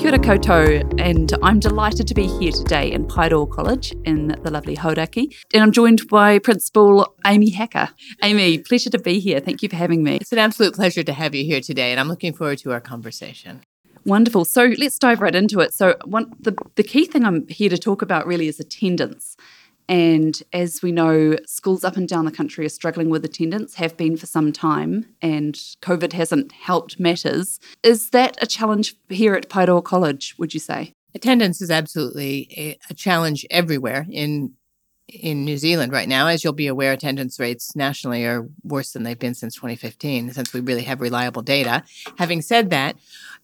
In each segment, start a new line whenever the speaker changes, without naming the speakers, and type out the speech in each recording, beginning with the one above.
Kia ora koutou, and I'm delighted to be here today in Paeroa College in the lovely Hauraki. And I'm joined by Principal Amy Hacker. Amy, pleasure to be here. Thank you for having me.
It's an absolute pleasure to have you here today, and I'm looking forward to our conversation.
Wonderful. So let's dive right into it. So one the, the key thing I'm here to talk about really is attendance. And as we know, schools up and down the country are struggling with attendance, have been for some time, and COVID hasn't helped matters. Is that a challenge here at Paeroa College, would you say?
Attendance is absolutely a challenge everywhere in in New Zealand right now. As you'll be aware, attendance rates nationally are worse than they've been since 2015, since we really have reliable data. Having said that,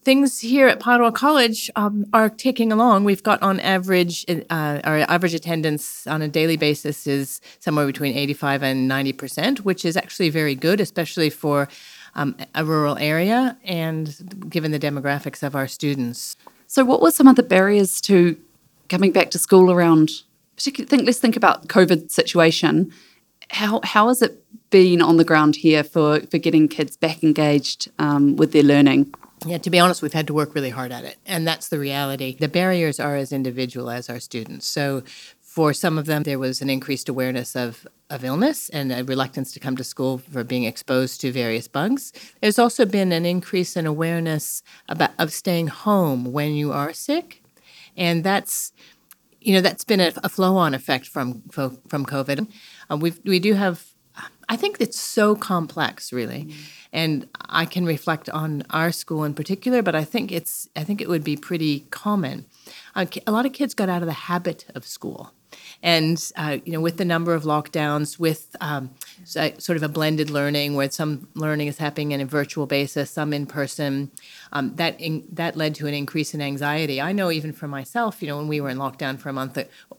things here at Paeroa College um, are ticking along. We've got on average, uh, our average attendance on a daily basis is somewhere between 85 and 90 percent, which is actually very good, especially for um, a rural area and given the demographics of our students.
So, what were some of the barriers to coming back to school around? Particularly, think let's think about COVID situation. How how has it been on the ground here for for getting kids back engaged um, with their learning?
Yeah, to be honest, we've had to work really hard at it. And that's the reality. The barriers are as individual as our students. So for some of them, there was an increased awareness of, of illness and a reluctance to come to school for being exposed to various bugs. There's also been an increase in awareness about of staying home when you are sick. And that's you know that's been a, a flow-on effect from from COVID. Uh, we we do have I think it's so complex, really. Mm-hmm. And I can reflect on our school in particular, but I think it's I think it would be pretty common. Uh, a lot of kids got out of the habit of school. And uh, you know, with the number of lockdowns, with um, sort of a blended learning where some learning is happening in a virtual basis, some in person, um, that in, that led to an increase in anxiety. I know even for myself, you know, when we were in lockdown for a month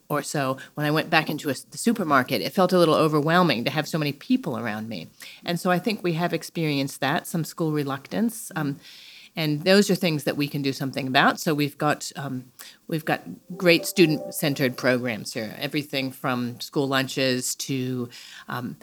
or so, when I went back into a, the supermarket, it felt a little overwhelming to have so many people around me. And so I think we have experienced that some school reluctance. Um, and those are things that we can do something about. So we've got um, we've got great student centered programs here. Everything from school lunches to um,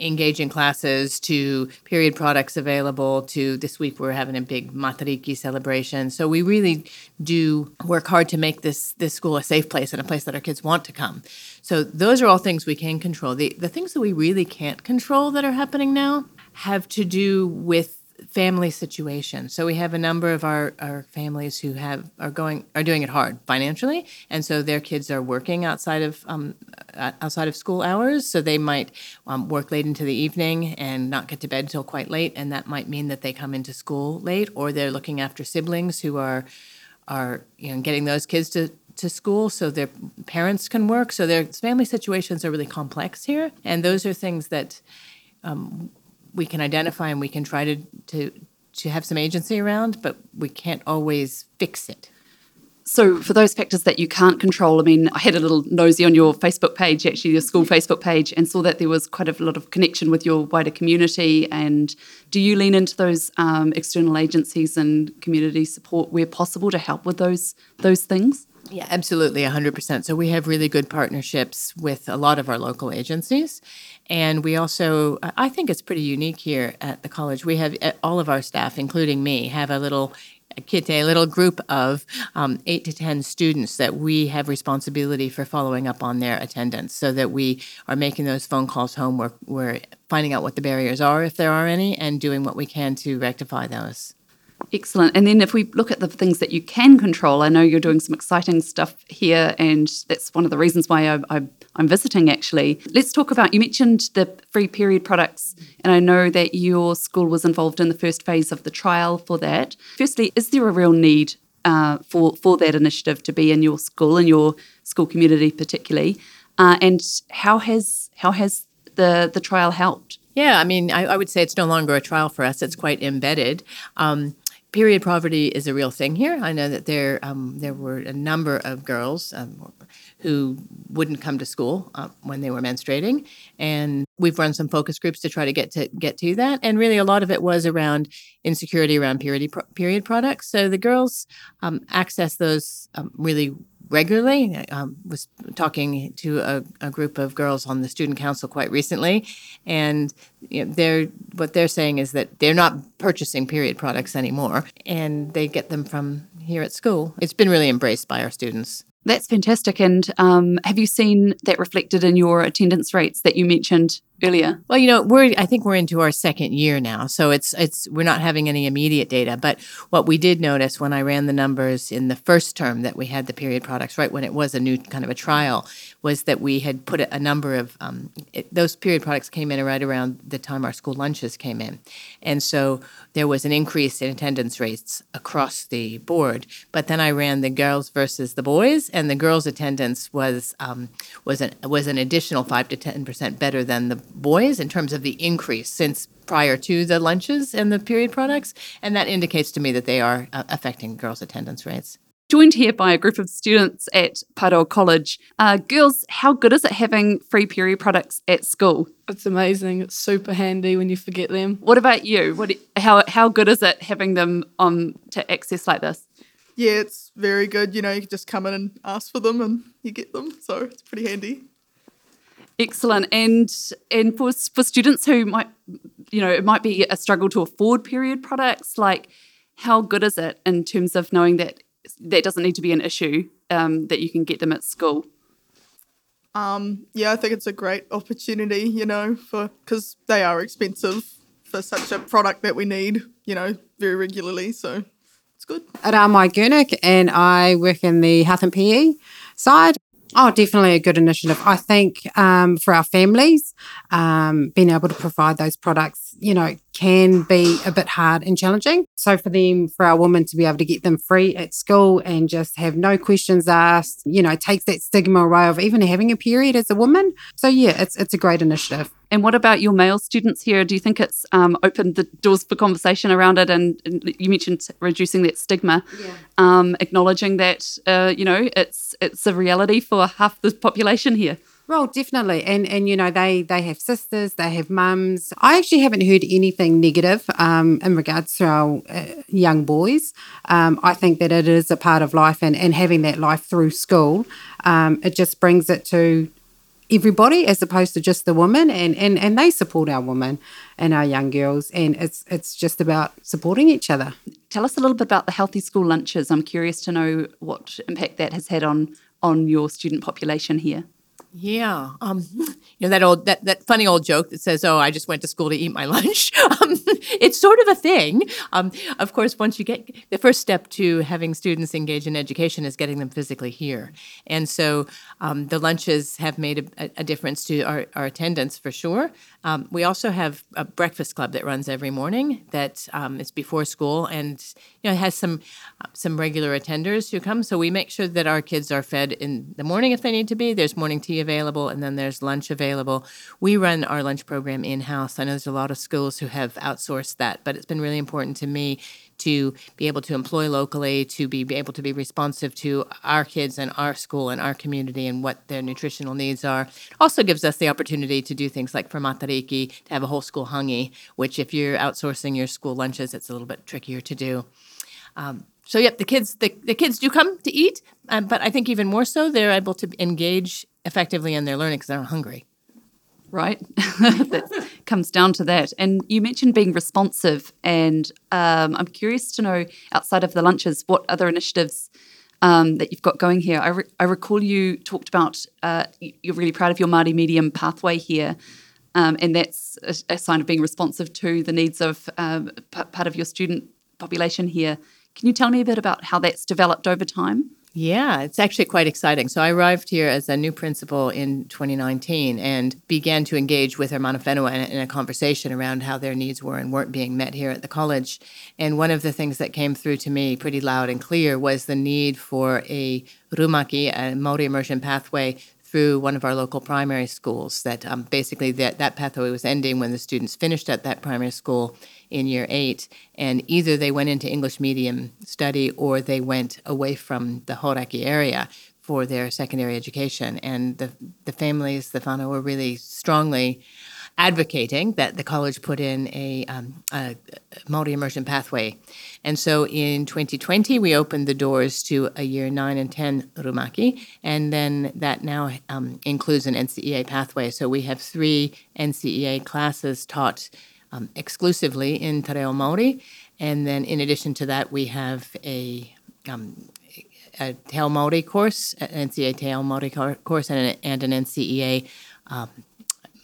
engaging classes to period products available to this week we're having a big Matariki celebration. So we really do work hard to make this this school a safe place and a place that our kids want to come. So those are all things we can control. The the things that we really can't control that are happening now have to do with family situation. So we have a number of our, our families who have are going are doing it hard financially, and so their kids are working outside of um, outside of school hours. So they might um, work late into the evening and not get to bed until quite late, and that might mean that they come into school late, or they're looking after siblings who are are you know getting those kids to to school so their parents can work. So their family situations are really complex here, and those are things that. Um, we can identify and we can try to, to, to have some agency around, but we can't always fix it.
So, for those factors that you can't control, I mean, I had a little nosy on your Facebook page, actually, your school Facebook page, and saw that there was quite a lot of connection with your wider community. And do you lean into those um, external agencies and community support where possible to help with those those things?
Yeah, absolutely, 100%. So we have really good partnerships with a lot of our local agencies. And we also, I think it's pretty unique here at the college. We have all of our staff, including me, have a little kit, a little group of um, eight to 10 students that we have responsibility for following up on their attendance so that we are making those phone calls home. We're, we're finding out what the barriers are, if there are any, and doing what we can to rectify those.
Excellent. And then if we look at the things that you can control, I know you're doing some exciting stuff here, and that's one of the reasons why I, I, I'm visiting actually. Let's talk about you mentioned the free period products, and I know that your school was involved in the first phase of the trial for that. Firstly, is there a real need uh, for, for that initiative to be in your school, in your school community particularly? Uh, and how has, how has the, the trial helped?
Yeah, I mean, I, I, would say it's no longer a trial for us. It's quite embedded. Um, period poverty is a real thing here. I know that there um, there were a number of girls um, who wouldn't come to school uh, when they were menstruating, and we've run some focus groups to try to get to get to that. And really, a lot of it was around insecurity around period period products. So the girls um, access those um, really regularly. I um, was talking to a, a, group of girls on the student council quite recently, and you know, they're what they're saying is that they're not purchasing period products anymore, and they get them from here at school. It's been really embraced by our students.
That's fantastic. And um, have you seen that reflected in your attendance rates that you mentioned earlier?
Well, you know, we're I think we're into our second year now, so it's it's we're not having any immediate data. But what we did notice when I ran the numbers in the first term that we had the period products, right when it was a new kind of a trial, was that we had put a number of um, it, those period products came in right around the time our school lunches came in, and so there was an increase in attendance rates across the board. But then I ran the girls versus the boys, and the girls' attendance was um, was an was an additional five to ten percent better than the boys in terms of the increase since prior to the lunches and the period products, and that indicates to me that they are uh, affecting girls' attendance rates.
Joined here by a group of students at Paeroa College. Uh, girls, how good is it having free period products at school?
It's amazing. It's super handy when you forget them.
What about you? What, how, how good is it having them on to access like this?
Yeah, it's very good. You know, you can just come in and ask for them and you get them. So it's pretty handy.
Excellent. And and for for students who might you know, it might be a struggle to afford period products, like how good is it in terms of knowing that that doesn't need to be an issue, um, that you can get them at school?
Um, yeah, I think it's a great opportunity, you know, for because they are expensive for such a product that we need, you know, very regularly. So it's good.
Aramai Gurnick, and I work in the health and PE side. Oh, definitely a good initiative. I think um, for our families, um, being able to provide those products, you know, can be a bit hard and challenging. So for them, for our women to be able to get them free at school and just have no questions asked, you know, takes that stigma away of even having a period as a woman. So yeah, it's it's a great initiative.
And what about your male students here? Do you think it's um, opened the doors for conversation around it? And, and you mentioned reducing that stigma, yeah. um, acknowledging that uh, you know it's it's a reality for half the population here.
Well, definitely, and and you know they they have sisters, they have mums. I actually haven't heard anything negative um, in regards to our uh, young boys. Um, I think that it is a part of life, and and having that life through school, um, it just brings it to everybody as opposed to just the women, and and and they support our women and our young girls, and it's it's just about supporting each other.
Tell us a little bit about the healthy school lunches. I'm curious to know what impact that has had on on your student population here.
Yeah, um, you know that old that, that funny old joke that says, "Oh, I just went to school to eat my lunch." um, it's sort of a thing. Um, of course, once you get the first step to having students engage in education is getting them physically here, and so um, the lunches have made a, a difference to our, our, attendance for sure. Um, we also have a breakfast club that runs every morning that um, is before school, and you know has some uh, some regular attenders who come. So we make sure that our kids are fed in the morning if they need to be. There's morning tea available, and then there's lunch available. We run our lunch program in house. I know there's a lot of schools who have outsourced that, but it's been really important to me to be able to employ locally, to be able to be responsive to our kids and our school and our community and what their nutritional needs are. Also gives us the opportunity to do things like for matariki, to have a whole school hangi, which if you're outsourcing your school lunches, it's a little bit trickier to do. Um, so yep, the kids the, the kids do come to eat, um, but I think even more so they're able to engage effectively in their learning because they're hungry.
Right, that comes down to that. And you mentioned being responsive, and um, I'm curious to know outside of the lunches, what other initiatives um, that you've got going here. I, re- I recall you talked about uh, you're really proud of your Māori medium pathway here. Um, and that's a, a, sign of being responsive to the needs of um, p- part of your student population here. Can you tell me a bit about how that's developed over time?
Yeah, it's actually quite exciting. So I arrived here as a new principal in 2019 and began to engage with Hermana Whenua in, in a conversation around how their needs were and weren't being met here at the college. And one of the things that came through to me pretty loud and clear was the need for a rumaki, a Maori immersion pathway through one of our local primary schools that um, basically that, that pathway was ending when the students finished at that primary school in year eight. And either they went into english medium study or they went away from the hauraki area for their secondary education. And the, the families the whānau were really strongly advocating that the college put in a, um, a Māori immersion pathway. And so in 2020, we opened the doors to a year 9 and 10 Rumaki, and then that now um, includes an NCEA pathway. So we have three NCEA classes taught um, exclusively in Te Reo Māori. And then in addition to that, we have a um, a Te Māori course, an NCEA Te Māori course, and an, and an NCEA um,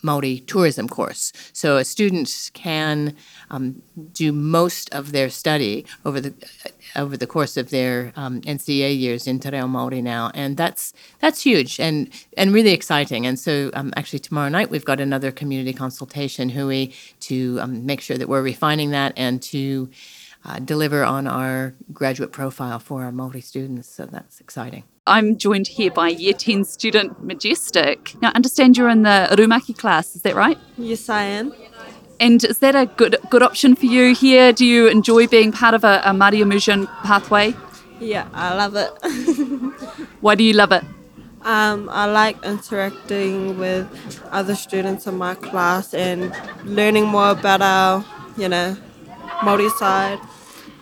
Māori tourism course. So a student can um, do most of their study over the over the course of their um, NCEA years in Te Reo Māori now, and that's that's huge and and really exciting. And so um, actually tomorrow night we've got another community consultation, Hui, to um, make sure that we're refining that and to uh, deliver on our graduate profile for our Māori students. So that's exciting.
I'm joined here by Year 10 student Majestic. Now, I understand you're in the Urumaki class, is that right?
Yes, I am.
And is that a good good option for you here? Do you enjoy being part of a, a Māori immersion pathway?
Yeah, I love it.
Why do you love it?
um, I like interacting with other students in my class and learning more about our, you know, Māori side,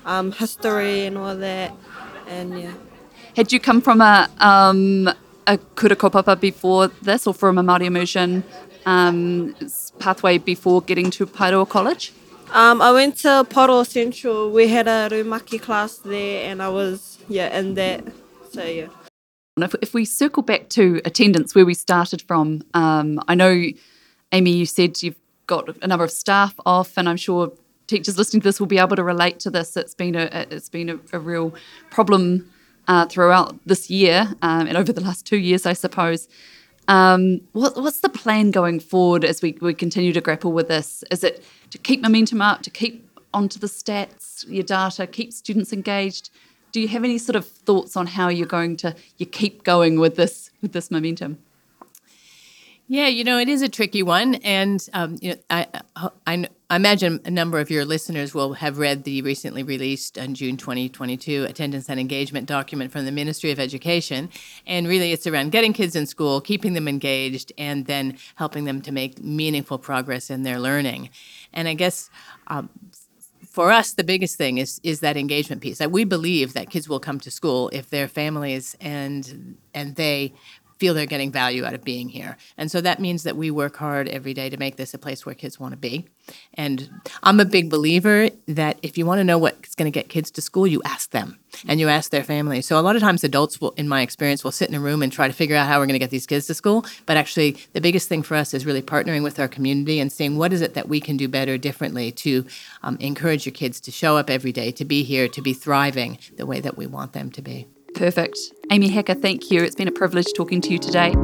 um, history and all that. And yeah.
Had you come from a um, a kura kaupapa before this, or from a Māori immersion um, pathway before getting to Paeroa College?
Um, I went to Paeroa Central. We had a Rumaki class there, and I was yeah in that. So yeah.
If, if we circle back to attendance, where we started from, um, I know, Amy, you said you've got a number of staff off, and I'm sure teachers listening to this will be able to relate to this. It's been a it's been a, a real problem uh, throughout this year um, and over the last two years, I suppose. Um, what, what's the plan going forward as we, we continue to grapple with this? Is it to keep momentum up, to keep onto the stats, your data, keep students engaged? Do you have any sort of thoughts on how you're going to you keep going with this with this momentum?
Yeah, you know, it is a tricky one, and um, you know, I, I, I imagine a number of your listeners will have read the recently released on June 2022 attendance and engagement document from the Ministry of Education, and really, it's around getting kids in school, keeping them engaged, and then helping them to make meaningful progress in their learning. And I guess. Um, for us, the biggest thing is is that engagement piece. That we believe that kids will come to school if their families and and they feel they're getting value out of being here. And so that means that we work hard every day to make this a place where kids want to be. And I'm a big believer that if you want to know what's going to get kids to school, you ask them and you ask their families. So a lot of times adults will in my experience will sit in a room and try to figure out how we're going to get these kids to school, but actually the biggest thing for us is really partnering with our community and seeing what is it that we can do better differently to um, encourage your kids to show up every day, to be here, to be thriving the way that we want them to be.
Perfect. Amy Hacker, thank you. It's been a privilege talking to you today.